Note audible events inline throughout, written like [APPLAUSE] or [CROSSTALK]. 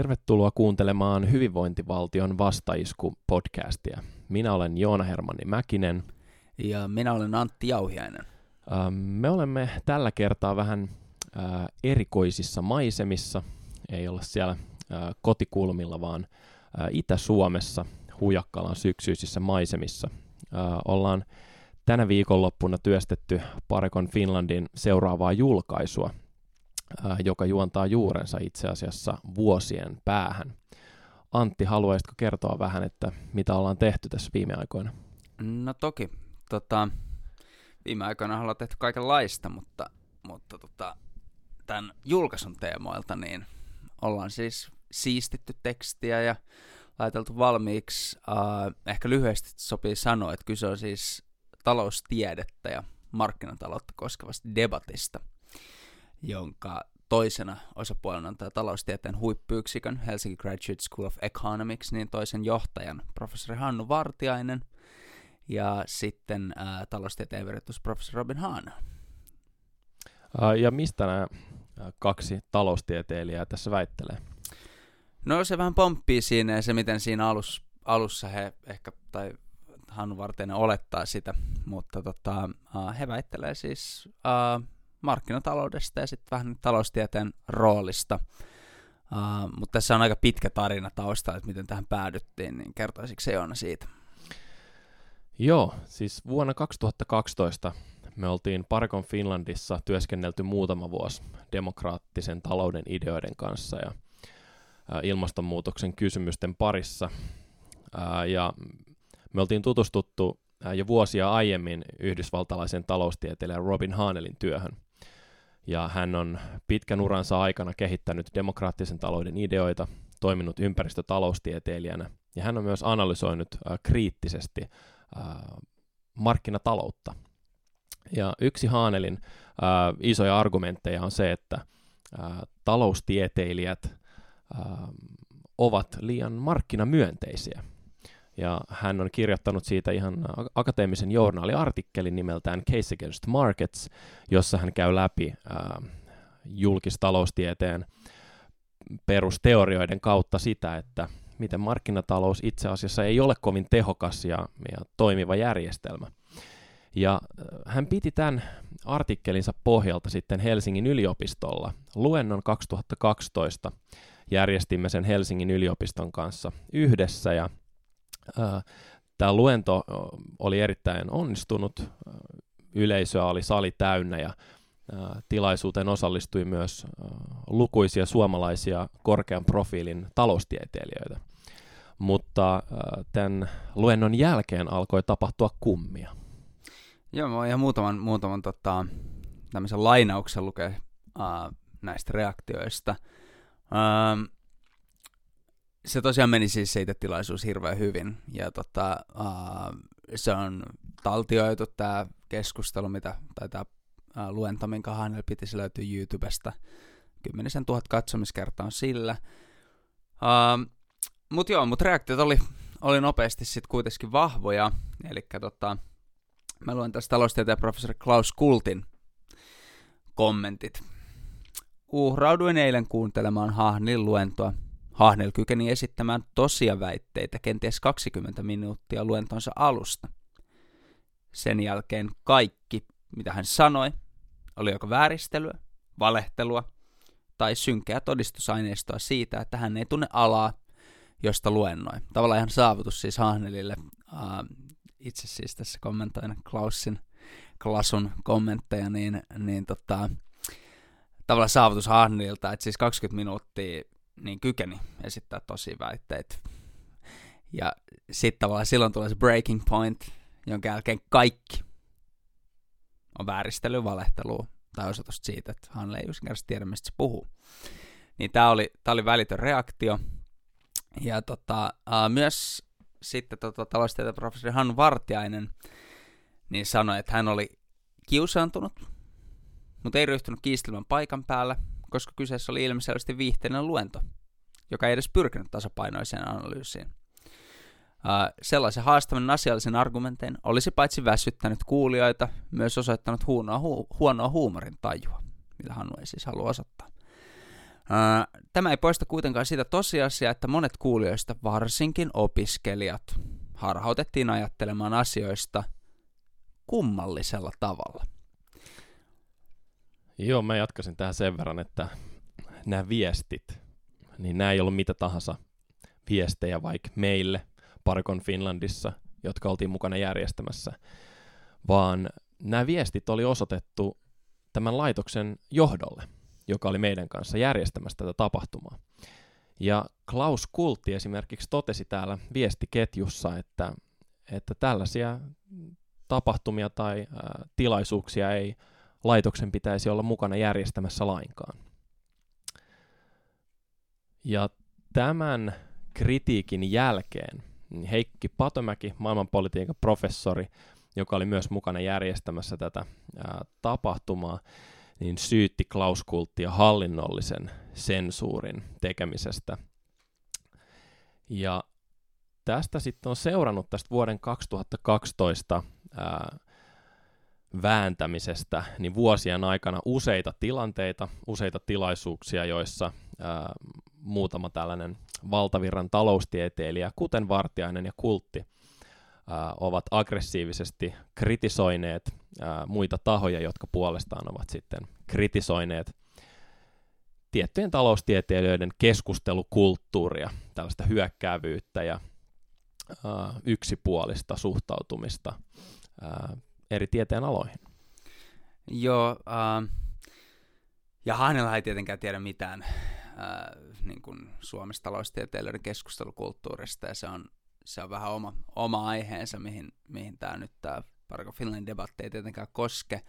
Tervetuloa kuuntelemaan Hyvinvointivaltion vastaisku-podcastia. Minä olen Joona Hermanni Mäkinen. Ja minä olen Antti Jauhiainen. Me olemme tällä kertaa vähän erikoisissa maisemissa. Ei olla siellä kotikulmilla, vaan Itä-Suomessa Hujakkalan syksyisissä maisemissa. Ollaan tänä viikonloppuna työstetty Parekon Finlandin seuraavaa julkaisua, joka juontaa juurensa itse asiassa vuosien päähän. Antti, haluaisitko kertoa vähän, että mitä ollaan tehty tässä viime aikoina? No toki. Tota, viime aikoina ollaan tehty kaikenlaista, mutta, mutta tota, tämän julkaisun teemoilta niin ollaan siis siistitty tekstiä ja laiteltu valmiiksi. Uh, ehkä lyhyesti sopii sanoa, että kyse on siis taloustiedettä ja markkinataloutta koskevasta debatista, jonka toisena osapuolena on tämä taloustieteen huippuyksikön Helsinki Graduate School of Economics, niin toisen johtajan professori Hannu Vartiainen ja sitten ää, taloustieteen professori Robin Haan. Ja mistä nämä kaksi taloustieteilijää tässä väittelee? No se vähän pomppii siinä ja se, miten siinä alus, alussa he ehkä, tai Hannu Vartiainen olettaa sitä, mutta tota, he väittelee siis uh, markkinataloudesta ja sitten vähän taloustieteen roolista. Uh, mutta tässä on aika pitkä tarina taustalla, että miten tähän päädyttiin, niin kertoisiko se Joona siitä? Joo, siis vuonna 2012 me oltiin Parkon Finlandissa työskennelty muutama vuosi demokraattisen talouden ideoiden kanssa ja ilmastonmuutoksen kysymysten parissa. Ja me oltiin tutustuttu jo vuosia aiemmin yhdysvaltalaisen taloustieteilijän Robin Hanelin työhön. Ja hän on pitkän uransa aikana kehittänyt demokraattisen talouden ideoita, toiminut ympäristötaloustieteilijänä, ja hän on myös analysoinut äh, kriittisesti äh, markkinataloutta. Ja yksi Haanelin äh, isoja argumentteja on se, että äh, taloustieteilijät äh, ovat liian markkinamyönteisiä. Ja hän on kirjoittanut siitä ihan akateemisen journaaliartikkelin nimeltään Case Against Markets, jossa hän käy läpi äh, julkistaloustieteen perusteorioiden kautta sitä, että miten markkinatalous itse asiassa ei ole kovin tehokas ja, ja toimiva järjestelmä. Ja hän piti tämän artikkelinsa pohjalta sitten Helsingin yliopistolla luennon 2012. Järjestimme sen Helsingin yliopiston kanssa yhdessä ja Tämä luento oli erittäin onnistunut, yleisöä oli sali täynnä ja tilaisuuteen osallistui myös lukuisia suomalaisia korkean profiilin taloustieteilijöitä. Mutta tämän luennon jälkeen alkoi tapahtua kummia. Joo, mä ihan muutaman, muutaman tota, tämmöisen lainauksen lukea äh, näistä reaktioista. Ähm, se tosiaan meni siis siitä tilaisuus hirveän hyvin. Ja tota, uh, se on taltioitu tämä keskustelu, mitä, tai tämä uh, luento, minkä hänellä piti, se löytyy YouTubesta. Kymmenisen tuhat katsomiskertaa on sillä. Uh, mut joo, mut reaktiot oli, oli nopeasti sitten kuitenkin vahvoja. Eli tota, mä luen tästä taloustieteen professori Klaus Kultin kommentit. Uhrauduin eilen kuuntelemaan Hahnil luentoa, Hahnel kykeni esittämään tosia väitteitä kenties 20 minuuttia luentonsa alusta. Sen jälkeen kaikki, mitä hän sanoi, oli joko vääristelyä, valehtelua tai synkeä todistusaineistoa siitä, että hän ei tunne alaa, josta luennoi. Tavallaan ihan saavutus siis Hahnelille. Uh, itse siis tässä kommentoin Klausin Klasun kommentteja, niin, niin tota, tavallaan saavutus Hahnelilta, että siis 20 minuuttia niin kykeni esittää tosi väitteitä. Ja sitten tavallaan silloin tulee se breaking point, jonka jälkeen kaikki on vääristely, valehtelu tai osoitus siitä, että hän ei yksinkertaisesti tiedä, mistä se puhuu. Niin tämä oli, tää oli välitön reaktio. Ja tota, uh, myös sitten tota, taloustieteen professori Hannu Vartiainen niin sanoi, että hän oli kiusaantunut, mutta ei ryhtynyt kiistelmän paikan päällä, koska kyseessä oli ilmiselvästi viihteinen luento, joka ei edes pyrkinyt tasapainoiseen analyysiin. Uh, sellaisen haastavan asiallisen argumentein olisi paitsi väsyttänyt kuulijoita, myös osoittanut huonoa, hu- huonoa huumorin tajua, mitä Hannu ei siis halua osoittaa. Tämä ei poista kuitenkaan sitä tosiasiaa, että monet kuulijoista, varsinkin opiskelijat, harhautettiin ajattelemaan asioista kummallisella tavalla. Joo, mä jatkasin tähän sen verran, että nämä viestit, niin nämä ei ollut mitä tahansa viestejä vaikka meille Parkon Finlandissa, jotka oltiin mukana järjestämässä, vaan nämä viestit oli osoitettu tämän laitoksen johdolle, joka oli meidän kanssa järjestämässä tätä tapahtumaa. Ja Klaus Kultti esimerkiksi totesi täällä viestiketjussa, että, että tällaisia tapahtumia tai ä, tilaisuuksia ei laitoksen pitäisi olla mukana järjestämässä lainkaan. Ja tämän kritiikin jälkeen Heikki Patomäki, maailmanpolitiikan professori, joka oli myös mukana järjestämässä tätä ää, tapahtumaa, niin syytti Klaus Kulttia hallinnollisen sensuurin tekemisestä. Ja tästä sitten on seurannut tästä vuoden 2012 ää, vääntämisestä niin vuosien aikana useita tilanteita, useita tilaisuuksia, joissa ää, muutama tällainen valtavirran taloustieteilijä, kuten Vartiainen ja Kultti, ää, ovat aggressiivisesti kritisoineet ää, muita tahoja, jotka puolestaan ovat sitten kritisoineet tiettyjen taloustieteilijöiden keskustelukulttuuria, tällaista hyökkäävyyttä ja ää, yksipuolista suhtautumista ää, eri tieteen aloihin. Joo, äh, ja Haanella ei tietenkään tiedä mitään äh, niin kuin Suomessa taloustieteilijöiden keskustelukulttuurista, ja se on, se on vähän oma, oma aiheensa, mihin, mihin tämä nyt tämä Parko Finlandin debatti ei tietenkään koske.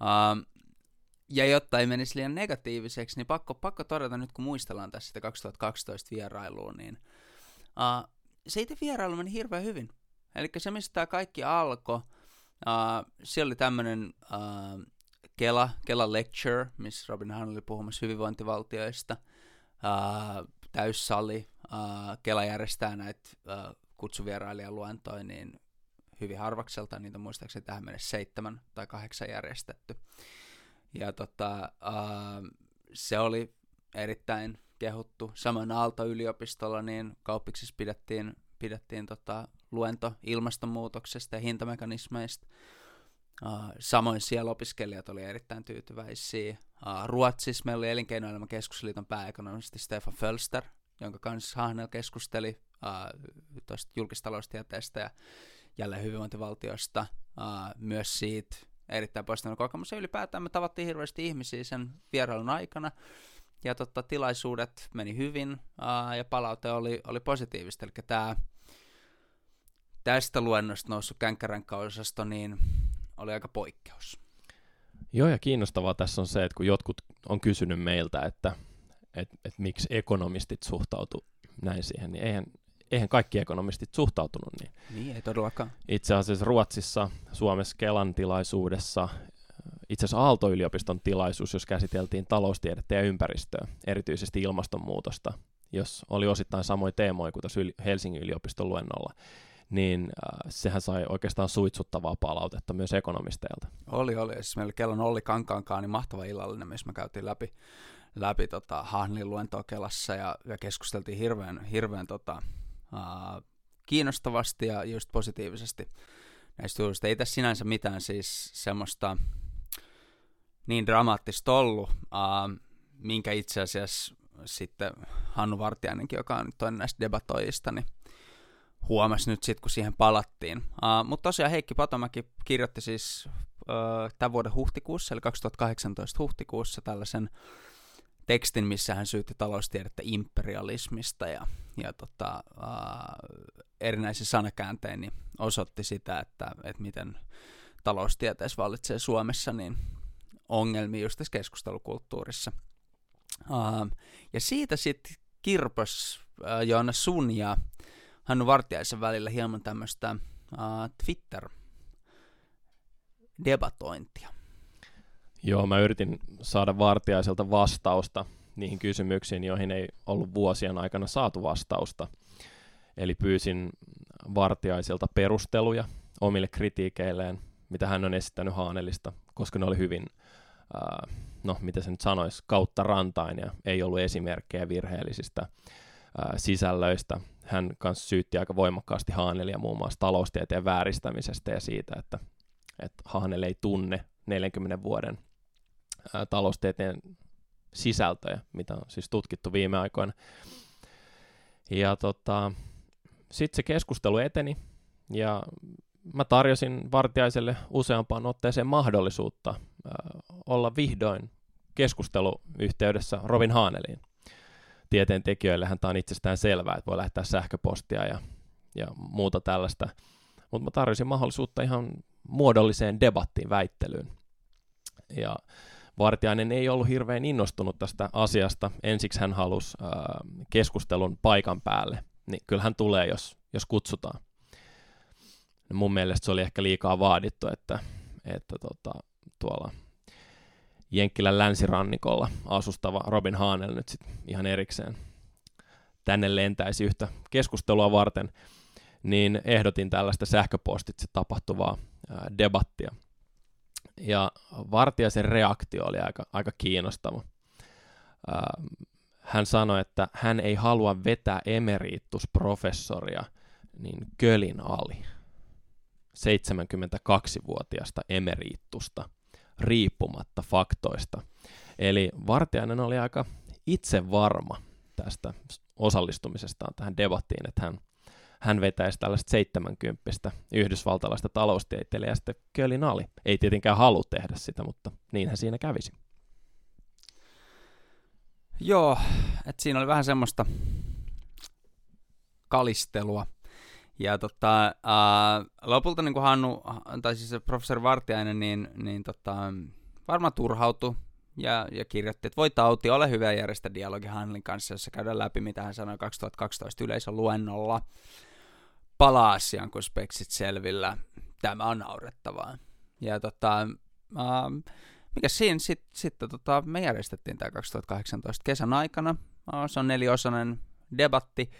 Uh, ja jotta ei menisi liian negatiiviseksi, niin pakko, pakko todeta nyt, kun muistellaan tässä sitä 2012 vierailua, niin uh, se itse vierailu meni hirveän hyvin. Eli se, mistä tämä kaikki alkoi, uh, siellä oli tämmöinen uh, Kela, Kela Lecture, missä Robin Hahn oli puhumassa hyvinvointivaltioista, uh, täyssali, uh, Kela järjestää näitä uh, kutsuvierailijaluentoja, niin hyvin harvakselta, niitä on muistaakseni tähän mennessä seitsemän tai kahdeksan järjestetty. Ja tota, uh, se oli erittäin kehuttu. Samoin Aalto-yliopistolla niin kauppiksissa pidettiin, pidettiin tota, luento ilmastonmuutoksesta ja hintamekanismeista. Samoin siellä opiskelijat oli erittäin tyytyväisiä. Ruotsissa meillä oli Elinkeinoelämän keskusliiton pääekonomisti Stefan Fölster, jonka kanssa Hahnel keskusteli tuosta julkistaloustieteestä ja jälleen hyvinvointivaltiosta. Myös siitä erittäin positiivinen kokemus. Ja ylipäätään me tavattiin hirveästi ihmisiä sen vierailun aikana. Ja totta, tilaisuudet meni hyvin ja palaute oli, oli positiivista. Eli tämä tästä luennosta noussut känkkäränkkäosasto, niin oli aika poikkeus. Joo, ja kiinnostavaa tässä on se, että kun jotkut on kysynyt meiltä, että et, et miksi ekonomistit suhtautu näin siihen, niin eihän, eihän kaikki ekonomistit suhtautunut niin. Niin, ei todellakaan. Itse asiassa Ruotsissa, Suomessa Kelan tilaisuudessa, itse asiassa Aalto-yliopiston tilaisuus, jos käsiteltiin taloustiedettä ja ympäristöä, erityisesti ilmastonmuutosta, jos oli osittain samoja teemoja kuin tässä Helsingin yliopiston luennolla, niin äh, sehän sai oikeastaan suitsuttavaa palautetta myös ekonomisteilta. Oli, oli. Siis meillä kellon Olli Kankaankaan niin mahtava illallinen, missä me käytiin läpi, läpi tota, Hahnlin luentoa Kelassa ja, ja keskusteltiin hirveän, hirveän tota, äh, kiinnostavasti ja just positiivisesti näistä juurista. Ei tässä sinänsä mitään siis semmoista niin dramaattista ollut, äh, minkä itse asiassa sitten Hannu Vartiainenkin, joka on nyt toinen näistä debatoijista, niin huomasi nyt sitten, kun siihen palattiin. Uh, Mutta tosiaan Heikki Patomäki kirjoitti siis uh, tämän vuoden huhtikuussa, eli 2018 huhtikuussa tällaisen tekstin, missä hän syytti taloustiedettä imperialismista ja, ja tota, uh, erinäisiin sanakääntein niin osoitti sitä, että, että miten taloustieteessä vallitsee Suomessa niin ongelmia just tässä keskustelukulttuurissa. Uh, ja siitä sitten kirpos uh, Joona sun ja Hannu Vartiaisen välillä hieman tämmöistä uh, Twitter-debatointia. Joo, mä yritin saada Vartiaiselta vastausta niihin kysymyksiin, joihin ei ollut vuosien aikana saatu vastausta. Eli pyysin Vartiaiselta perusteluja omille kritiikeilleen, mitä hän on esittänyt Haanelista, koska ne oli hyvin äh, no mitä se nyt sanoisi, kautta rantain ja ei ollut esimerkkejä virheellisistä sisällöistä. Hän kanssa syytti aika voimakkaasti Haanelia muun muassa taloustieteen vääristämisestä ja siitä, että, että Haanel ei tunne 40 vuoden ää, taloustieteen sisältöjä, mitä on siis tutkittu viime aikoina. Ja tota, sitten se keskustelu eteni, ja mä tarjosin Vartiaiselle useampaan otteeseen mahdollisuutta olla vihdoin keskusteluyhteydessä Robin Haaneliin. Tieteen tekijöillehän tämä on itsestään selvää, että voi lähettää sähköpostia ja, ja muuta tällaista. Mutta mä tarjosin mahdollisuutta ihan muodolliseen debattiin, väittelyyn. Ja Vartiainen ei ollut hirveän innostunut tästä asiasta. Ensiksi hän halusi äh, keskustelun paikan päälle. Niin kyllähän tulee, jos, jos kutsutaan. No mun mielestä se oli ehkä liikaa vaadittu, että, että tota, tuolla Jenkkilän länsirannikolla asustava Robin Haanel nyt sit ihan erikseen tänne lentäisi yhtä keskustelua varten, niin ehdotin tällaista sähköpostitse tapahtuvaa debattia. Ja Vartiaisen reaktio oli aika, aika kiinnostava. Hän sanoi, että hän ei halua vetää emeritusprofessoria niin kölin ali. 72-vuotiasta emeriittusta, riippumatta faktoista. Eli Vartiainen oli aika itse varma tästä osallistumisestaan tähän debattiin, että hän, hän vetäisi tällaista 70 yhdysvaltalaista taloustieteilijää sitten Kölin ali. Ei tietenkään halua tehdä sitä, mutta niinhän siinä kävisi. Joo, että siinä oli vähän semmoista kalistelua ja tota, äh, lopulta niin kuin Hannu, tai siis professori Vartiainen, niin, niin tota, varmaan turhautui ja, ja kirjoitti, että voi tauti, ole hyvä järjestä dialogi Hannelin kanssa, jossa käydään läpi, mitä hän sanoi 2012 yleisön luennolla. Palaa asiaan, kun speksit selvillä. Tämä on naurettavaa. Ja tota, äh, mikä siinä sitten sit, tota, me järjestettiin tämä 2018 kesän aikana. Se on neliosainen debatti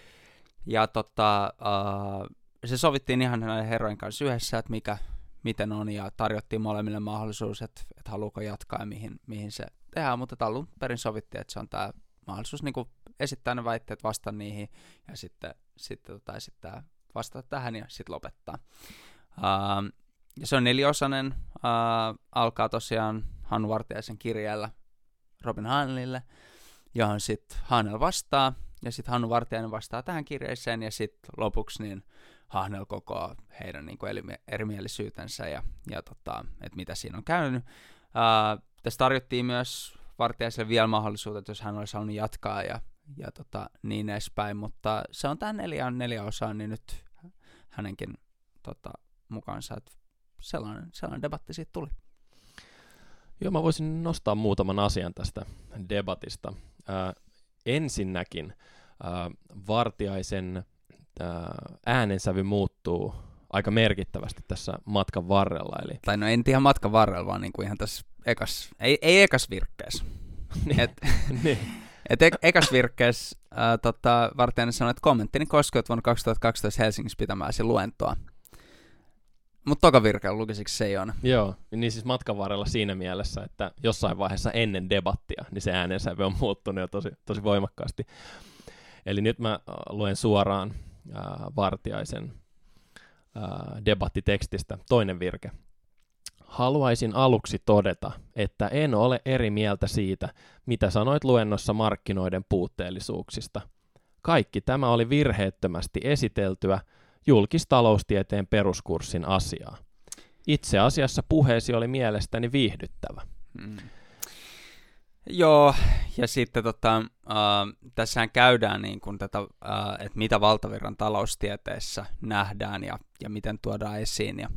ja tota, uh, se sovittiin ihan näiden herrojen kanssa yhdessä, että mikä, miten on, ja tarjottiin molemmille mahdollisuus, että, että haluuko jatkaa ja mihin, mihin se tehdään, mutta alun perin sovittiin, että se on tämä mahdollisuus niin esittää ne väitteet, vastata niihin, ja sitten, sitten tota, esittää, vastata tähän ja sitten lopettaa. Uh, ja se on neliosainen, uh, alkaa tosiaan Hannu Vartiaisen kirjeellä Robin Hanelille, johon sitten Hanel vastaa, ja sitten Hannu Vartijainen vastaa tähän kirjeeseen, ja sitten lopuksi niin Hahnel kokoaa heidän niin kuin erimielisyytensä ja, ja tota, että mitä siinä on käynyt. Ää, tässä tarjottiin myös Vartijaiselle vielä mahdollisuudet, jos hän olisi halunnut jatkaa ja, ja tota, niin edespäin, mutta se on tämä neljä, neljä osaa, niin nyt hänenkin tota, mukaansa, että sellainen, sellainen debatti siitä tuli. Joo, mä voisin nostaa muutaman asian tästä debatista. Ää, ensinnäkin äh, Vartiaisen äh, äänensävy muuttuu aika merkittävästi tässä matkan varrella. Eli... Tai no en ihan matkan varrella, vaan niin kuin ihan tässä ekas, ei, ei ekas virkkeessä. [LAUGHS] niin. et, [LAUGHS] niin. et ek, ekas virkkeessä äh, tota, Vartiainen sanoi, että kommenttini koskee vuonna 2012 Helsingissä pitämääsi luentoa. Mutta toka virkeä lukisiksi se ole. Joo, niin siis matkan varrella siinä mielessä, että jossain vaiheessa ennen debattia, niin se äänensävy on muuttunut jo tosi, tosi voimakkaasti. Eli nyt mä äh, luen suoraan äh, Vartiaisen äh, debattitekstistä toinen virke. Haluaisin aluksi todeta, että en ole eri mieltä siitä, mitä sanoit luennossa markkinoiden puutteellisuuksista. Kaikki tämä oli virheettömästi esiteltyä, julkistaloustieteen peruskurssin asiaa. Itse asiassa puheesi oli mielestäni viihdyttävä. Hmm. Joo, ja sitten tota, äh, tässähän käydään niin kuin tätä, äh, että mitä valtavirran taloustieteessä nähdään ja, ja miten tuodaan esiin. Ja,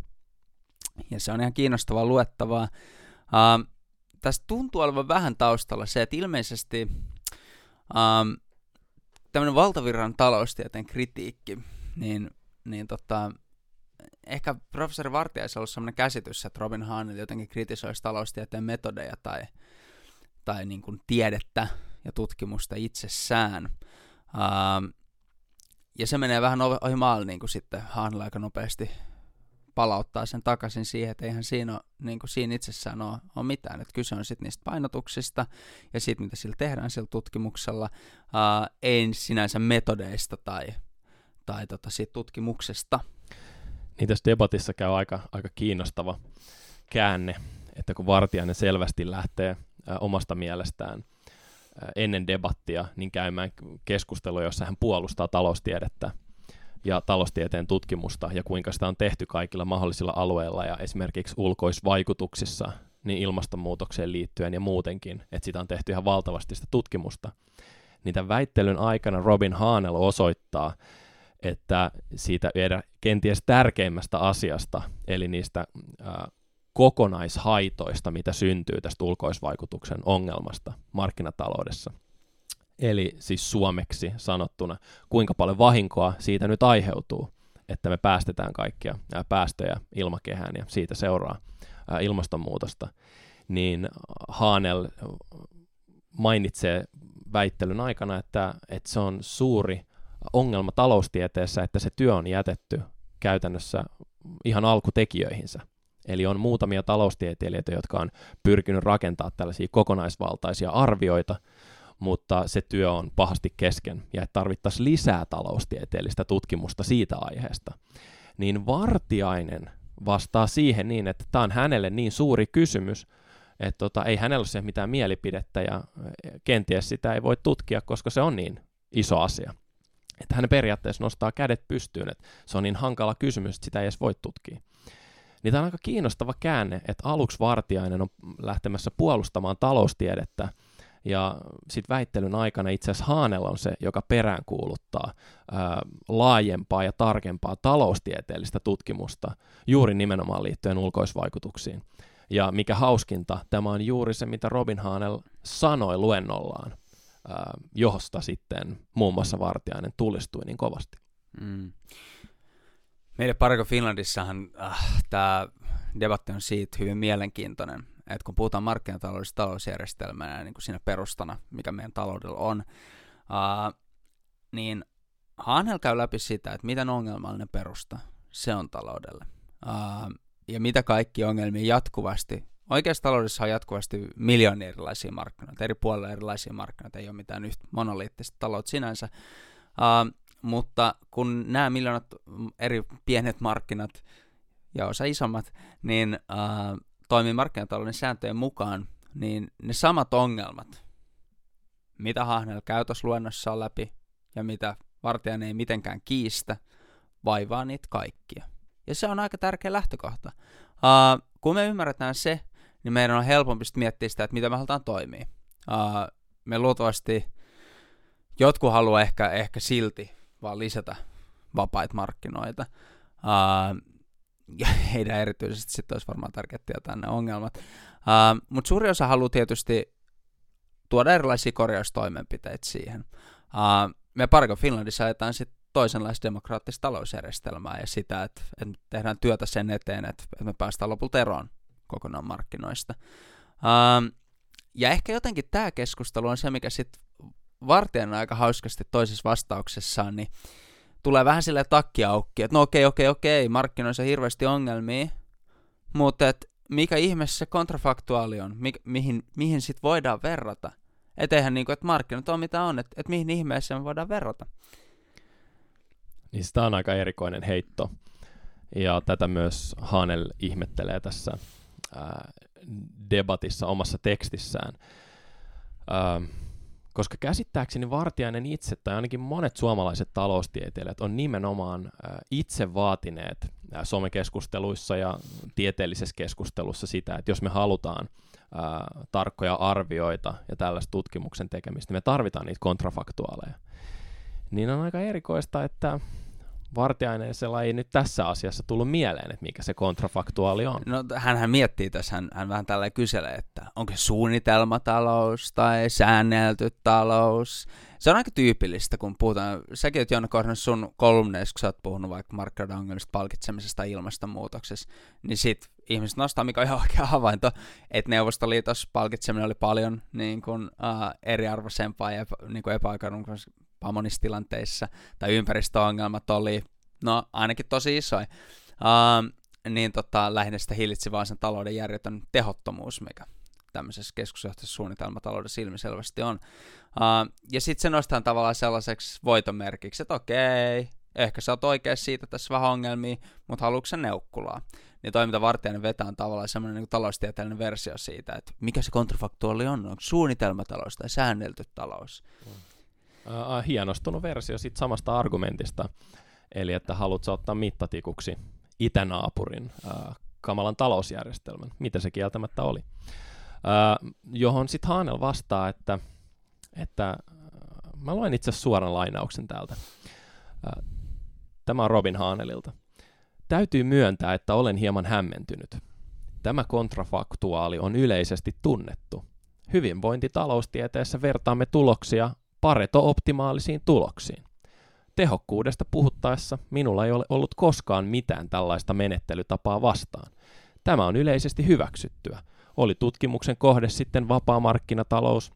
ja se on ihan kiinnostavaa luettavaa. Äh, tässä tuntuu olevan vähän taustalla se, että ilmeisesti äh, tämmöinen valtavirran taloustieteen kritiikki, niin niin tota, ehkä professori Vartiaisella ollut sellainen käsitys, että Robin Hanel jotenkin kritisoisi taloustieteen metodeja tai, tai niin kuin tiedettä ja tutkimusta itsessään. Uh, ja se menee vähän ohi maalle niin kuin sitten Hanel aika nopeasti palauttaa sen takaisin siihen, että eihän siinä, ole, niin kuin siinä itsessään ole, ole mitään. Että kyse on sitten niistä painotuksista ja siitä, mitä sillä tehdään sillä tutkimuksella, uh, ei sinänsä metodeista tai, tai tota, siitä tutkimuksesta. Niin tässä debatissa käy aika, aika kiinnostava käänne, että kun Vartiainen selvästi lähtee äh, omasta mielestään äh, ennen debattia niin käymään keskustelua, jossa hän puolustaa taloustiedettä ja taloustieteen tutkimusta ja kuinka sitä on tehty kaikilla mahdollisilla alueilla ja esimerkiksi ulkoisvaikutuksissa niin ilmastonmuutokseen liittyen ja muutenkin, että sitä on tehty ihan valtavasti sitä tutkimusta. Niitä väittelyn aikana Robin Haanel osoittaa, että siitä kenties tärkeimmästä asiasta, eli niistä ää, kokonaishaitoista, mitä syntyy tästä ulkoisvaikutuksen ongelmasta markkinataloudessa. Eli siis suomeksi sanottuna, kuinka paljon vahinkoa siitä nyt aiheutuu, että me päästetään kaikkia päästöjä ilmakehään ja siitä seuraa ilmastonmuutosta, niin Haanel mainitsee väittelyn aikana, että, että se on suuri ongelma taloustieteessä, että se työ on jätetty käytännössä ihan alkutekijöihinsä. Eli on muutamia taloustieteilijöitä, jotka on pyrkinyt rakentaa tällaisia kokonaisvaltaisia arvioita, mutta se työ on pahasti kesken ja että tarvittaisiin lisää taloustieteellistä tutkimusta siitä aiheesta. Niin Vartiainen vastaa siihen niin, että tämä on hänelle niin suuri kysymys, että tota, ei hänellä ole mitään mielipidettä ja kenties sitä ei voi tutkia, koska se on niin iso asia. Että hän periaatteessa nostaa kädet pystyyn, että se on niin hankala kysymys, että sitä ei edes voi tutkia. Niin tämä on aika kiinnostava käänne, että aluksi Vartiainen on lähtemässä puolustamaan taloustiedettä, ja sitten väittelyn aikana itse asiassa Haanel on se, joka peräänkuuluttaa ää, laajempaa ja tarkempaa taloustieteellistä tutkimusta juuri nimenomaan liittyen ulkoisvaikutuksiin. Ja mikä hauskinta, tämä on juuri se, mitä Robin Haanel sanoi luennollaan, ää, josta sitten muun muassa Vartiainen tulistui niin kovasti. Mm. Meidän Parko Finlandissahan äh, tämä debatti on siitä hyvin mielenkiintoinen, että kun puhutaan markkinataloudesta talousjärjestelmänä niin kuin siinä perustana, mikä meidän taloudella on, uh, niin Hanel käy läpi sitä, että miten ongelmallinen perusta se on taloudelle. Uh, ja mitä kaikki ongelmia jatkuvasti, oikeassa taloudessa on jatkuvasti miljoonia erilaisia markkinoita, eri puolilla erilaisia markkinoita, ei ole mitään yhtä monoliittista taloutta sinänsä, uh, mutta kun nämä miljoonat eri pienet markkinat ja osa isommat, niin uh, toimii markkinatalouden sääntöjen mukaan, niin ne samat ongelmat, mitä Hahnel käytösluennossa on läpi ja mitä Vartijan ei mitenkään kiistä, vaivaa niitä kaikkia. Ja se on aika tärkeä lähtökohta. Uh, kun me ymmärretään se, niin meidän on helpompi miettiä sitä, että mitä me halutaan toimia. Uh, me luultavasti jotkut haluaa ehkä, ehkä silti vaan lisätä vapaita markkinoita. Uh, ja [LAUGHS] heidän erityisesti sitten olisi varmaan tärkeää tietää ne ongelmat. Uh, Mutta suuri osa haluaa tietysti tuoda erilaisia korjaustoimenpiteitä siihen. Uh, me Parko Finlandissa ajetaan sitten toisenlaista demokraattista talousjärjestelmää ja sitä, että, että tehdään työtä sen eteen, että, että me päästään lopulta eroon kokonaan markkinoista. Uh, ja ehkä jotenkin tämä keskustelu on se, mikä sitten Vartijan aika hauskasti toisessa vastauksessaan, niin tulee vähän sille takki aukki, että no okei, okei, okei, markkinoissa on hirveästi ongelmia, mutta et mikä ihmeessä se kontrafaktuaali on, mi- mihin, mihin sit voidaan verrata. Et eihän niinku, että markkinat on mitä on, että et mihin ihmeessä me voidaan verrata. Niin sitä on aika erikoinen heitto. Ja tätä myös Hanel ihmettelee tässä ää, debatissa omassa tekstissään. Ää, koska käsittääkseni Vartiainen itse, tai ainakin monet suomalaiset taloustieteilijät, on nimenomaan itse vaatineet somekeskusteluissa ja tieteellisessä keskustelussa sitä, että jos me halutaan tarkkoja arvioita ja tällaista tutkimuksen tekemistä, niin me tarvitaan niitä kontrafaktuaaleja. Niin on aika erikoista, että Vartiaisella ei nyt tässä asiassa tullut mieleen, että mikä se kontrafaktuaali on. No hän miettii tässä, hän, hän vähän tällä kyselee, että onko se suunnitelmatalous tai säännelty talous. Se on aika tyypillistä, kun puhutaan, säkin oot Jonna Korhonen sun kolumneissa, kun sä oot puhunut vaikka ongelmista, palkitsemisesta ja ilmastonmuutoksessa, niin sit ihmiset nostaa, mikä on ihan oikea havainto, että Neuvostoliitossa palkitseminen oli paljon niin kuin, uh, eriarvoisempaa ja niin kuin epäoikeudenmukaisempaa monissa tilanteissa, tai ympäristöongelmat oli, no ainakin tosi isoja. Uh, niin tota, lähinnä sitä hillitsi vaan sen talouden järjetön tehottomuus, mikä tämmöisessä keskusjohtaisessa suunnitelmataloudessa ilmiselvästi on. Uh, ja sitten se nostaa tavallaan sellaiseksi voitonmerkiksi, että okei, ehkä sä oot oikeassa siitä tässä vähän ongelmia, mutta haluatko sä neukkulaa? Niin toiminta Vartijainen vetää on tavallaan semmoinen niin taloustieteellinen versio siitä, että mikä se kontrafaktuaali on, onko suunnitelmatalous tai säännelty talous. Uh, hienostunut versio siitä samasta argumentista, eli että haluat ottaa mittatikuksi itänaapurin uh, kamalan talousjärjestelmän, mitä se kieltämättä oli. Uh, johon sitten Haanel vastaa, että, että mä luen itse suoran lainauksen täältä. Uh, tämä on Robin Haanelilta. Täytyy myöntää, että olen hieman hämmentynyt. Tämä kontrafaktuaali on yleisesti tunnettu. Hyvinvointitaloustieteessä vertaamme tuloksia pareto-optimaalisiin tuloksiin. Tehokkuudesta puhuttaessa minulla ei ole ollut koskaan mitään tällaista menettelytapaa vastaan. Tämä on yleisesti hyväksyttyä. Oli tutkimuksen kohde sitten vapaa markkinatalous,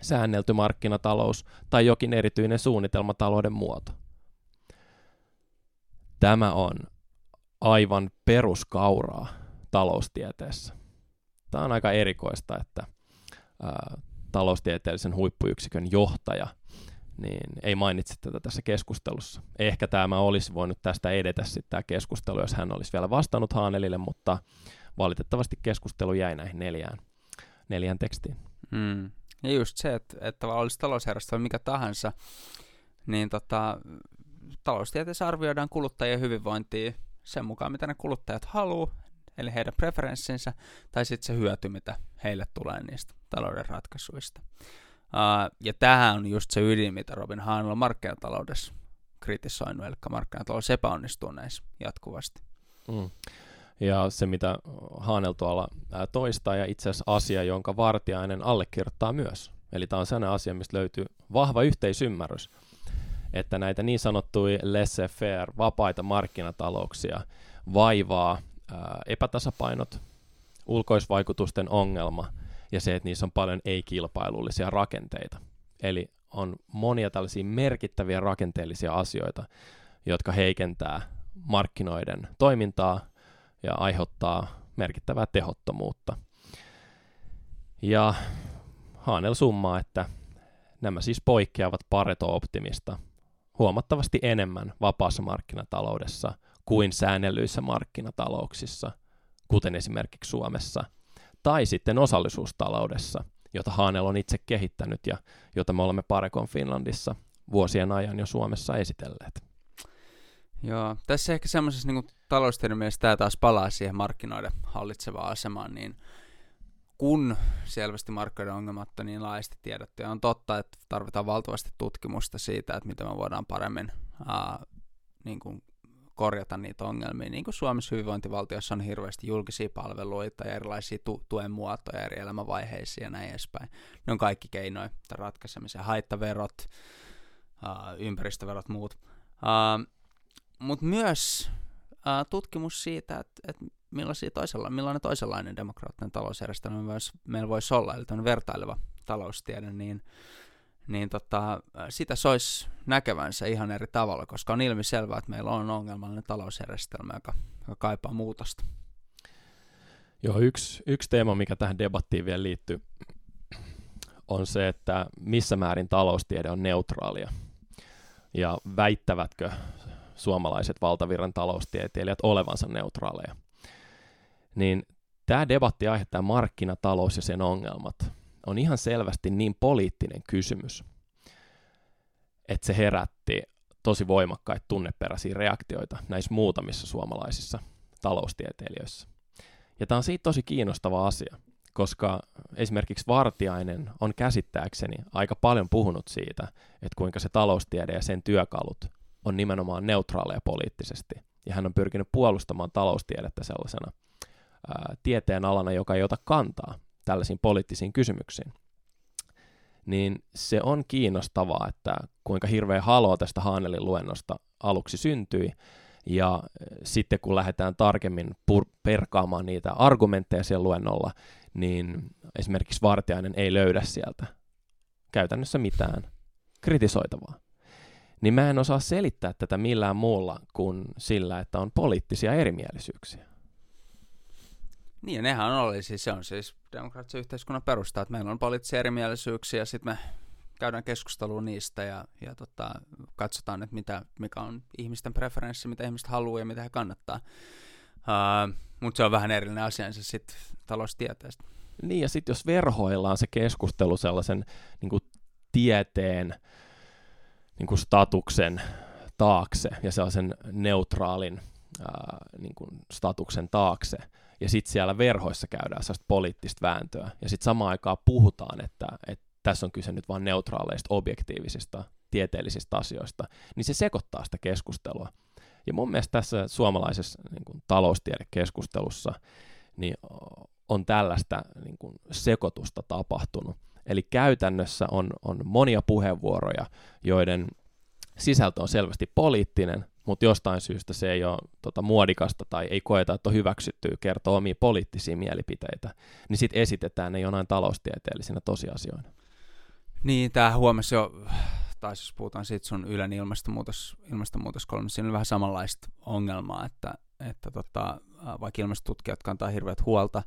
säännelty markkinatalous tai jokin erityinen suunnitelmatalouden muoto. Tämä on aivan peruskauraa taloustieteessä. Tämä on aika erikoista, että ää, taloustieteellisen huippuyksikön johtaja niin ei mainitse tätä tässä keskustelussa. Ehkä tämä olisi voinut tästä edetä sitten tämä keskustelu, jos hän olisi vielä vastannut Haanelille, mutta valitettavasti keskustelu jäi näihin neljään, neljään tekstiin. Mm. Ja just se, että, että olisi talousjärjestelmä mikä tahansa, niin tota, taloustieteessä arvioidaan kuluttajien hyvinvointia sen mukaan, mitä ne kuluttajat haluaa, eli heidän preferenssinsä, tai sitten se hyöty, mitä heille tulee niistä talouden ratkaisuista. Uh, ja tähän on just se ydin, mitä Robin Haan on markkinataloudessa kritisoinut, eli markkinatalous epäonnistuu näissä jatkuvasti. Mm. Ja se, mitä Haanel tuolla toistaa, ja itse asiassa asia, jonka Vartiainen allekirjoittaa myös. Eli tämä on sellainen asia, mistä löytyy vahva yhteisymmärrys, että näitä niin sanottuja laissez-faire, vapaita markkinatalouksia, vaivaa ää, epätasapainot, ulkoisvaikutusten ongelma ja se, että niissä on paljon ei-kilpailullisia rakenteita. Eli on monia tällaisia merkittäviä rakenteellisia asioita, jotka heikentää markkinoiden toimintaa ja aiheuttaa merkittävää tehottomuutta. Ja Haanel summaa, että nämä siis poikkeavat Pareto-optimista huomattavasti enemmän vapaassa markkinataloudessa kuin säännellyissä markkinatalouksissa, kuten esimerkiksi Suomessa, tai sitten osallisuustaloudessa, jota Haanel on itse kehittänyt ja jota me olemme Parekon Finlandissa vuosien ajan jo Suomessa esitelleet. Joo, tässä ehkä semmoisessa niin taloustiedon mielessä tämä taas palaa siihen markkinoiden hallitsevaan asemaan, niin kun selvästi markkinoiden ongelmat on niin laajasti tiedetty, ja on totta, että tarvitaan valtavasti tutkimusta siitä, että miten me voidaan paremmin ää, niin kuin korjata niitä ongelmia. Niin kuin Suomessa hyvinvointivaltiossa on hirveästi julkisia palveluita ja erilaisia tu- tuen muotoja eri elämänvaiheisiin ja näin edespäin. Ne on kaikki keinoja ratkaisemiseen. Haittaverot, ympäristöverot, muut. Mutta myös tutkimus siitä, että, että millaisia toisella, millainen toisenlainen demokraattinen talousjärjestelmä myös meillä voisi olla, eli vertaileva taloustiede, niin, niin tota, sitä sois näkevänsä ihan eri tavalla, koska on ilmiselvää, että meillä on ongelmallinen talousjärjestelmä, joka, joka kaipaa muutosta. Joo, yksi, yksi teema, mikä tähän debattiin vielä liittyy, on se, että missä määrin taloustiede on neutraalia. Ja väittävätkö suomalaiset valtavirran taloustieteilijät olevansa neutraaleja niin tämä debatti aihe, tämä markkinatalous ja sen ongelmat, on ihan selvästi niin poliittinen kysymys, että se herätti tosi voimakkaita tunneperäisiä reaktioita näissä muutamissa suomalaisissa taloustieteilijöissä. Ja tämä on siitä tosi kiinnostava asia, koska esimerkiksi Vartiainen on käsittääkseni aika paljon puhunut siitä, että kuinka se taloustiede ja sen työkalut on nimenomaan neutraaleja poliittisesti. Ja hän on pyrkinyt puolustamaan taloustiedettä sellaisena tieteen alana, joka ei ota kantaa tällaisiin poliittisiin kysymyksiin, niin se on kiinnostavaa, että kuinka hirveä haloo tästä Haanelin luennosta aluksi syntyi, ja sitten kun lähdetään tarkemmin pur- perkaamaan niitä argumentteja siellä luennolla, niin esimerkiksi Vartiainen ei löydä sieltä käytännössä mitään kritisoitavaa. Niin mä en osaa selittää tätä millään muulla kuin sillä, että on poliittisia erimielisyyksiä. Niin, nehän oli siis, se on siis demokraattisen yhteiskunnan perusta, että meillä on poliittisia erimielisyyksiä, sitten me käydään keskustelua niistä ja, ja tota, katsotaan, että mitä, mikä on ihmisten preferenssi, mitä ihmiset haluaa ja mitä he kannattaa. Uh, Mutta se on vähän erillinen asiansa sitten taloustieteestä. Niin, ja sitten jos verhoillaan se keskustelu sellaisen niin kuin tieteen niin kuin statuksen taakse ja sellaisen neutraalin ää, niin kuin statuksen taakse, ja sitten siellä verhoissa käydään sellaista poliittista vääntöä, ja sitten samaan aikaan puhutaan, että, että tässä on kyse nyt vain neutraaleista, objektiivisista, tieteellisistä asioista, niin se sekoittaa sitä keskustelua. Ja mun mielestä tässä suomalaisessa niin kuin, taloustiedekeskustelussa niin on tällaista niin kuin, sekoitusta tapahtunut. Eli käytännössä on, on monia puheenvuoroja, joiden sisältö on selvästi poliittinen, mutta jostain syystä se ei ole tota, muodikasta tai ei koeta, että on hyväksytty kertoa omia poliittisia mielipiteitä, niin sitten esitetään ne jonain taloustieteellisinä tosiasioina. Niin, tämä huomasi jo, tai jos puhutaan siitä sun Ylen ilmastonmuutos, ilmastonmuutoskolmessa, siinä on vähän samanlaista ongelmaa, että, että tota, vaikka ilmastotutkijat kantaa hirveät huolta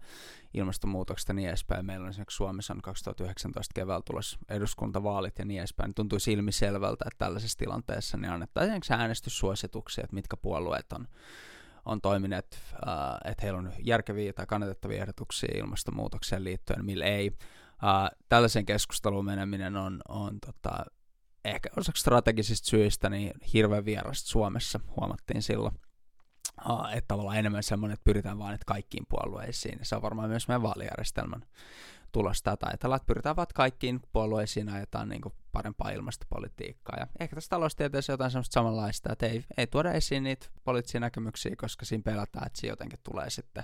ilmastonmuutoksesta ja niin edespäin, meillä on esimerkiksi Suomessa on 2019 keväällä tulossa eduskuntavaalit ja niin edespäin, niin tuntuu ilmiselvältä, että tällaisessa tilanteessa niin annettaisiin äänestyssuosituksia, että mitkä puolueet on, on toimineet, äh, että heillä on järkeviä tai kannatettavia ehdotuksia ilmastonmuutokseen liittyen, millä ei. Uh, tällaisen keskusteluun meneminen on, on tota, ehkä osaksi strategisista syistä niin hirveän vierasta Suomessa, huomattiin silloin. Että tavallaan enemmän semmoinen, että pyritään vain että kaikkiin puolueisiin. Se on varmaan myös meidän vaalijärjestelmän tulosta tai ajatellaan, että pyritään vaan kaikkiin puolueisiin ajetaan niin parempaa ilmastopolitiikkaa. Ja ehkä tässä taloustieteessä jotain semmoista samanlaista, että ei, ei tuoda esiin niitä poliittisia näkemyksiä, koska siinä pelätään, että se jotenkin tulee sitten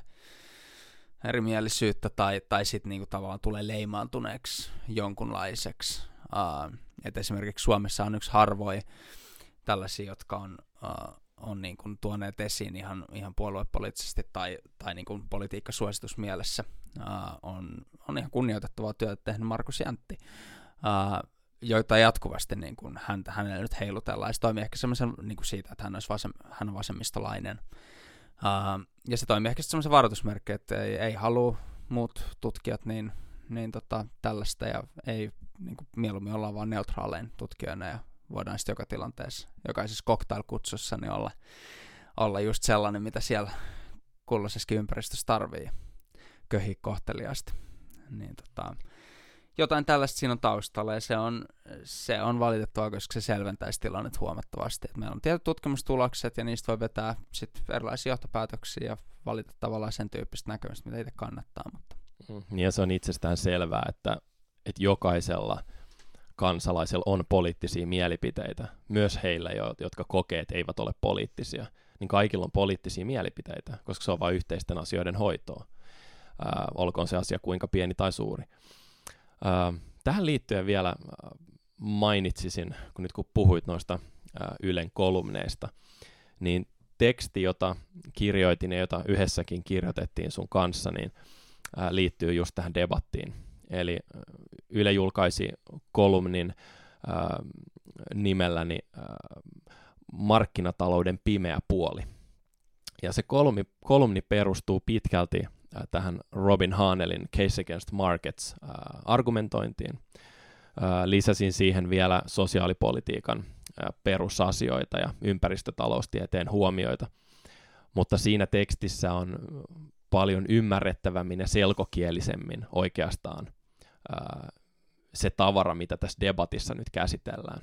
erimielisyyttä tai, tai sitten niinku tavallaan tulee leimaantuneeksi jonkunlaiseksi. Uh, et esimerkiksi Suomessa on yksi harvoin tällaisia, jotka on, uh, on niin kuin tuoneet esiin ihan, ihan puoluepoliittisesti tai, tai niin kuin politiikkasuositusmielessä. Uh, on, on ihan kunnioitettavaa työtä tehnyt Markus Jäntti, uh, joita jatkuvasti niin kuin häntä, hänelle nyt heilutellaan. Ja se toimii ehkä semmoisen niin kuin siitä, että hän, olisi vasem, hän on vasemmistolainen Uh, ja se toimii ehkä semmoisen varoitusmerkki, että ei, ei halua muut tutkijat niin, niin tota, tällaista ja ei niin kuin, mieluummin olla vaan neutraalein tutkijoina ja voidaan sitten joka tilanteessa, jokaisessa cocktail-kutsussa niin olla, olla just sellainen, mitä siellä kulloisessakin ympäristössä tarvii köhi kohteliaasti. Niin, tota, jotain tällaista siinä on taustalla ja se on, se on valitettavaa, koska se selventäisi tilannetta huomattavasti. Et meillä on tietyt tutkimustulokset ja niistä voi vetää sit erilaisia johtopäätöksiä ja valita tavallaan sen tyyppistä näkemystä, mitä itse kannattaa. Mutta. Mm, ja se on itsestään selvää, että, että jokaisella kansalaisella on poliittisia mielipiteitä, myös heillä, jotka kokee, että eivät ole poliittisia, niin kaikilla on poliittisia mielipiteitä, koska se on vain yhteisten asioiden hoitoa, ää, olkoon se asia kuinka pieni tai suuri tähän liittyen vielä mainitsisin, kun nyt kun puhuit noista Ylen kolumneista, niin teksti, jota kirjoitin ja jota yhdessäkin kirjoitettiin sun kanssa, niin liittyy just tähän debattiin. Eli Yle julkaisi kolumnin nimelläni Markkinatalouden pimeä puoli. Ja se kolumni, kolumni perustuu pitkälti Äh, tähän Robin Hanelin Case Against Markets äh, argumentointiin. Äh, lisäsin siihen vielä sosiaalipolitiikan perusasioita ja ympäristötaloustieteen huomioita, mutta siinä tekstissä on paljon ymmärrettävämmin ja selkokielisemmin oikeastaan se tavara, mitä tässä debatissa nyt käsitellään.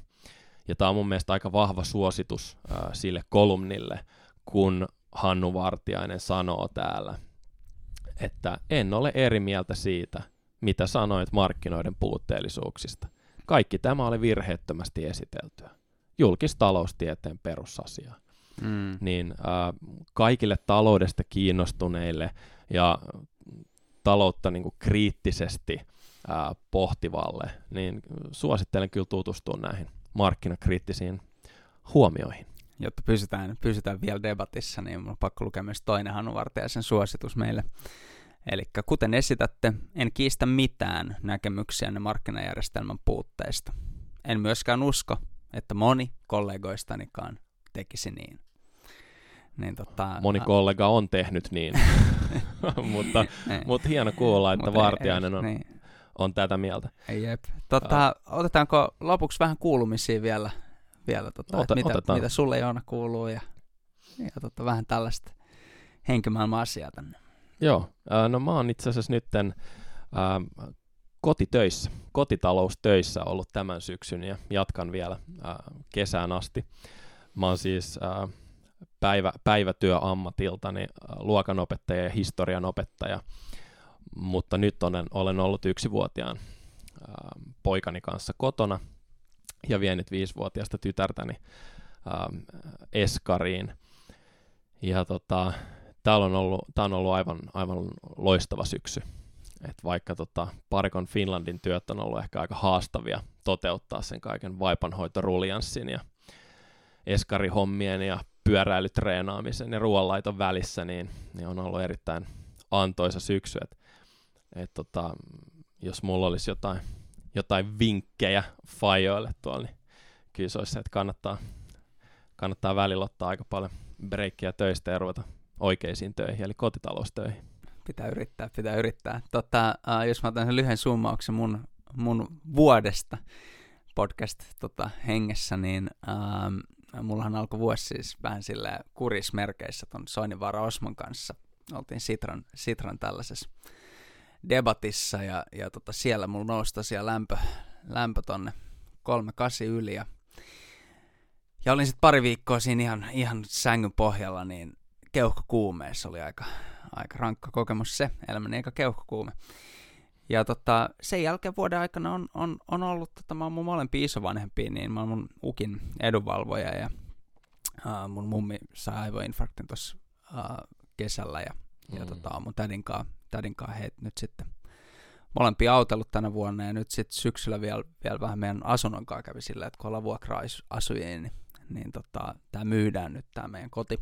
Ja tämä on mun mielestä aika vahva suositus sille kolumnille, kun Hannu Vartiainen sanoo täällä, että en ole eri mieltä siitä, mitä sanoit markkinoiden puutteellisuuksista. Kaikki tämä oli virheettömästi esiteltyä. Julkistaloustieteen perusasia. Mm. Niin äh, kaikille taloudesta kiinnostuneille ja taloutta niin kuin kriittisesti äh, pohtivalle, niin suosittelen kyllä tutustua näihin markkinakriittisiin huomioihin jotta pysytään, pysytään vielä debatissa, niin on pakko lukea myös toinen Hannu Vartiaisen suositus meille. Eli kuten esitätte, en kiistä mitään näkemyksiänne markkinajärjestelmän puutteista. En myöskään usko, että moni kollegoistanikaan tekisi niin. Niin, tota, Moni kollega on tehnyt niin, [LAUGHS] mutta, niin. mutta hieno kuulla, että mutta Vartiainen ei, on, niin. on tätä mieltä. Jep. Tota, otetaanko lopuksi vähän kuulumisia vielä, vielä tota, Ota, mitä, otetaan. mitä sulle Joona kuuluu ja, ja tota, vähän tällaista henkimaailman asiaa tänne. Joo, no mä oon itse asiassa nytten äh, kotitöissä, kotitaloustöissä ollut tämän syksyn ja jatkan vielä äh, kesään asti. Mä oon siis äh, päivä, päivätyöammatiltani äh, luokanopettaja ja historian opettaja, mutta nyt olen, olen ollut yksivuotiaan äh, poikani kanssa kotona ja vienyt viisivuotiaasta tytärtäni äh, Eskariin. Ja tota, tämä on ollut, tää on ollut aivan, aivan loistava syksy. Et vaikka tota, Parikon Finlandin työt on ollut ehkä aika haastavia toteuttaa sen kaiken vaipanhoitoruljanssin ja eskarihommien ja pyöräilytreenaamisen ja ruoanlaiton välissä, niin, niin on ollut erittäin antoisa syksy. Et, et tota, jos mulla olisi jotain, jotain vinkkejä fajoille tuolla, niin kyllä se olisi se, että kannattaa, kannattaa välillä ottaa aika paljon breikkiä töistä ja ruveta oikeisiin töihin, eli kotitaloustöihin. Pitää yrittää, pitää yrittää. Tota, jos mä otan sen lyhyen summauksen mun, mun vuodesta podcast tota, hengessä, niin uh, mullahan alkoi vuosi siis vähän sille kurismerkeissä ton Soininvaara Osman kanssa. Oltiin Sitran, Sitran tällaisessa debatissa ja, ja tota, siellä mulla nousi tosiaan lämpö, lämpö tonne 38 yli ja, ja olin sitten pari viikkoa siinä ihan, ihan sängyn pohjalla, niin keuhkokuumeessa oli aika, aika rankka kokemus se, elämäni eikä keuhkokuume. Ja tota, sen jälkeen vuoden aikana on, on, on ollut, tota, mä oon mun molempia isovanhempia, niin mä oon mun ukin edunvalvoja ja uh, mun mummi sai aivoinfarktin tuossa uh, kesällä ja, mm. ja tota, mun tädinkaan, tädinkaan heit nyt sitten molempia autellut tänä vuonna ja nyt sitten syksyllä vielä, vielä vähän meidän asunnon kanssa kävi sillä, että kun ollaan vuokra-asujia, niin, niin tota, tämä myydään nyt tämä meidän koti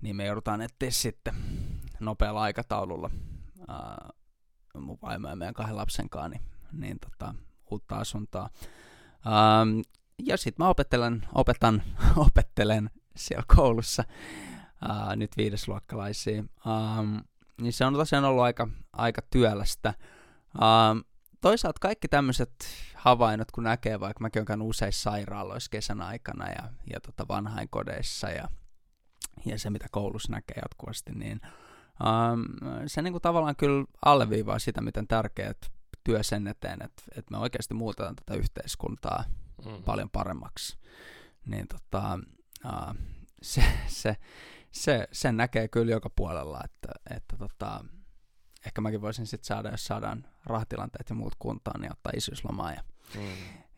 niin me joudutaan etsiä sitten nopealla aikataululla ää, mun vaimo ja meidän kahden lapsen kanssa, niin, niin tota, uutta asuntoa. Ähm, ja sitten mä opettelen, opetan, [LAUGHS] opettelen siellä koulussa ää, nyt viidesluokkalaisia. Ähm, niin se on tosiaan ollut aika, aika työlästä. Ähm, toisaalta kaikki tämmöiset havainnot, kun näkee, vaikka mäkin olen useissa sairaaloissa kesän aikana ja, ja tota vanhainkodeissa ja ja se, mitä koulussa näkee jatkuvasti, niin um, se niin kuin tavallaan kyllä alleviivaa sitä, miten tärkeät työ sen eteen, että, että me oikeasti muutetaan tätä yhteiskuntaa mm. paljon paremmaksi. Niin tota, uh, se, se, se, sen näkee kyllä joka puolella, että, että tota, ehkä mäkin voisin sitten saada, jos saadaan rahtilanteet ja muut kuntoon, niin ottaa isyyslomaa ja, mm.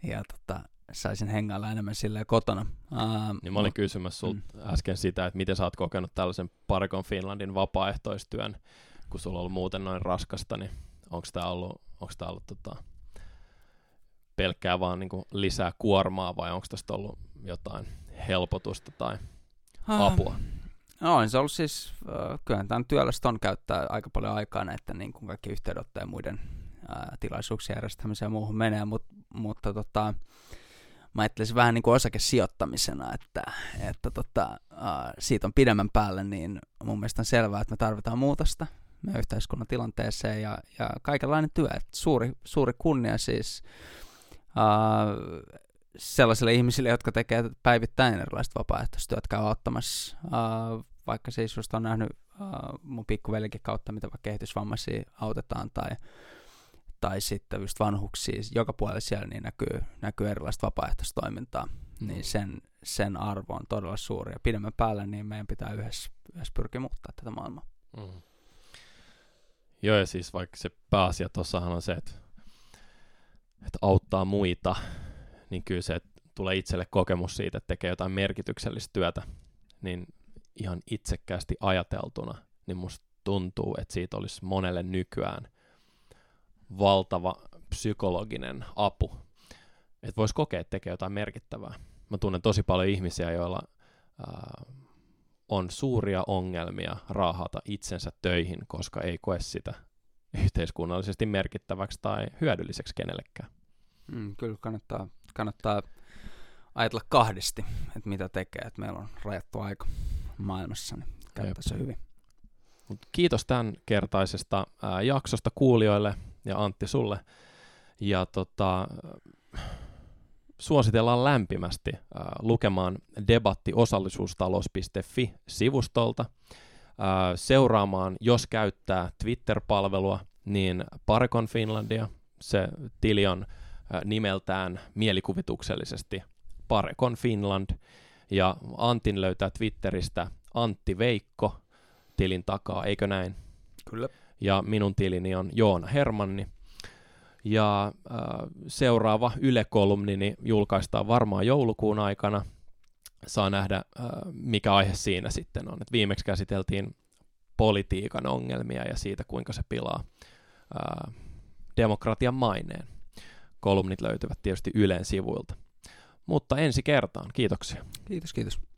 ja tota, saisin hengailla enemmän silleen kotona. Uh, niin mä olin kysymässä sulta mm. äsken sitä, että miten sä oot kokenut tällaisen Parkon Finlandin vapaaehtoistyön, kun sulla on ollut muuten noin raskasta, niin onko tämä ollut, onko tää ollut tota, pelkkää vaan niinku lisää kuormaa vai onko tästä ollut jotain helpotusta tai apua? No on se ollut siis, uh, kyllähän tämän työlästä on käyttää aika paljon aikaa näiden niin kuin kaikki yhteydenottojen ja muiden uh, tilaisuuksien järjestämiseen ja muuhun menee, mut, mutta tota, mä ajattelisin vähän niin kuin osakesijoittamisena, että, että tota, siitä on pidemmän päälle, niin mun mielestä on selvää, että me tarvitaan muutosta meidän yhteiskunnan tilanteeseen ja, ja kaikenlainen työ. Että suuri, suuri kunnia siis uh, sellaisille ihmisille, jotka tekee päivittäin erilaiset vapaaehtoistyöt, käy auttamassa, uh, vaikka siis just on nähnyt uh, mun pikkuvelikin kautta, mitä vaikka kehitysvammaisia autetaan tai tai sitten just vanhuksia, joka puolella siellä niin näkyy, näkyy erilaista vapaaehtoistoimintaa, mm. niin sen, sen arvo on todella suuri. Ja pidemmän päälle niin meidän pitää yhdessä, yhdessä pyrkiä muuttaa tätä maailmaa. Mm. Joo, ja siis vaikka se pääasia tuossahan on se, että, että auttaa muita, niin kyllä se, että tulee itselle kokemus siitä, että tekee jotain merkityksellistä työtä, niin ihan itsekkäästi ajateltuna, niin musta tuntuu, että siitä olisi monelle nykyään – valtava psykologinen apu. Että voisi kokea, että tekee jotain merkittävää. Mä tunnen tosi paljon ihmisiä, joilla ää, on suuria ongelmia raahata itsensä töihin, koska ei koe sitä yhteiskunnallisesti merkittäväksi tai hyödylliseksi kenellekään. Mm, kyllä kannattaa, kannattaa ajatella kahdesti, että mitä tekee, että meillä on rajattu aika. maailmassa, niin käyttää se hyvin. Mut kiitos tämän kertaisesta ää, jaksosta kuulijoille ja Antti sulle. Ja tota, suositellaan lämpimästi ää, lukemaan debattiosallisuustalous.fi-sivustolta, ää, seuraamaan, jos käyttää Twitter-palvelua, niin Parekon Finlandia. Se tili on ää, nimeltään mielikuvituksellisesti Parekon Finland. Ja Antin löytää Twitteristä Antti Veikko tilin takaa, eikö näin? Kyllä. Ja minun tilini on Joona Hermanni. Ja äh, seuraava Yle-kolumnini julkaistaan varmaan joulukuun aikana. Saa nähdä, äh, mikä aihe siinä sitten on. Et viimeksi käsiteltiin politiikan ongelmia ja siitä, kuinka se pilaa äh, demokratian maineen. Kolumnit löytyvät tietysti Ylen sivuilta. Mutta ensi kertaan. Kiitoksia. Kiitos, kiitos.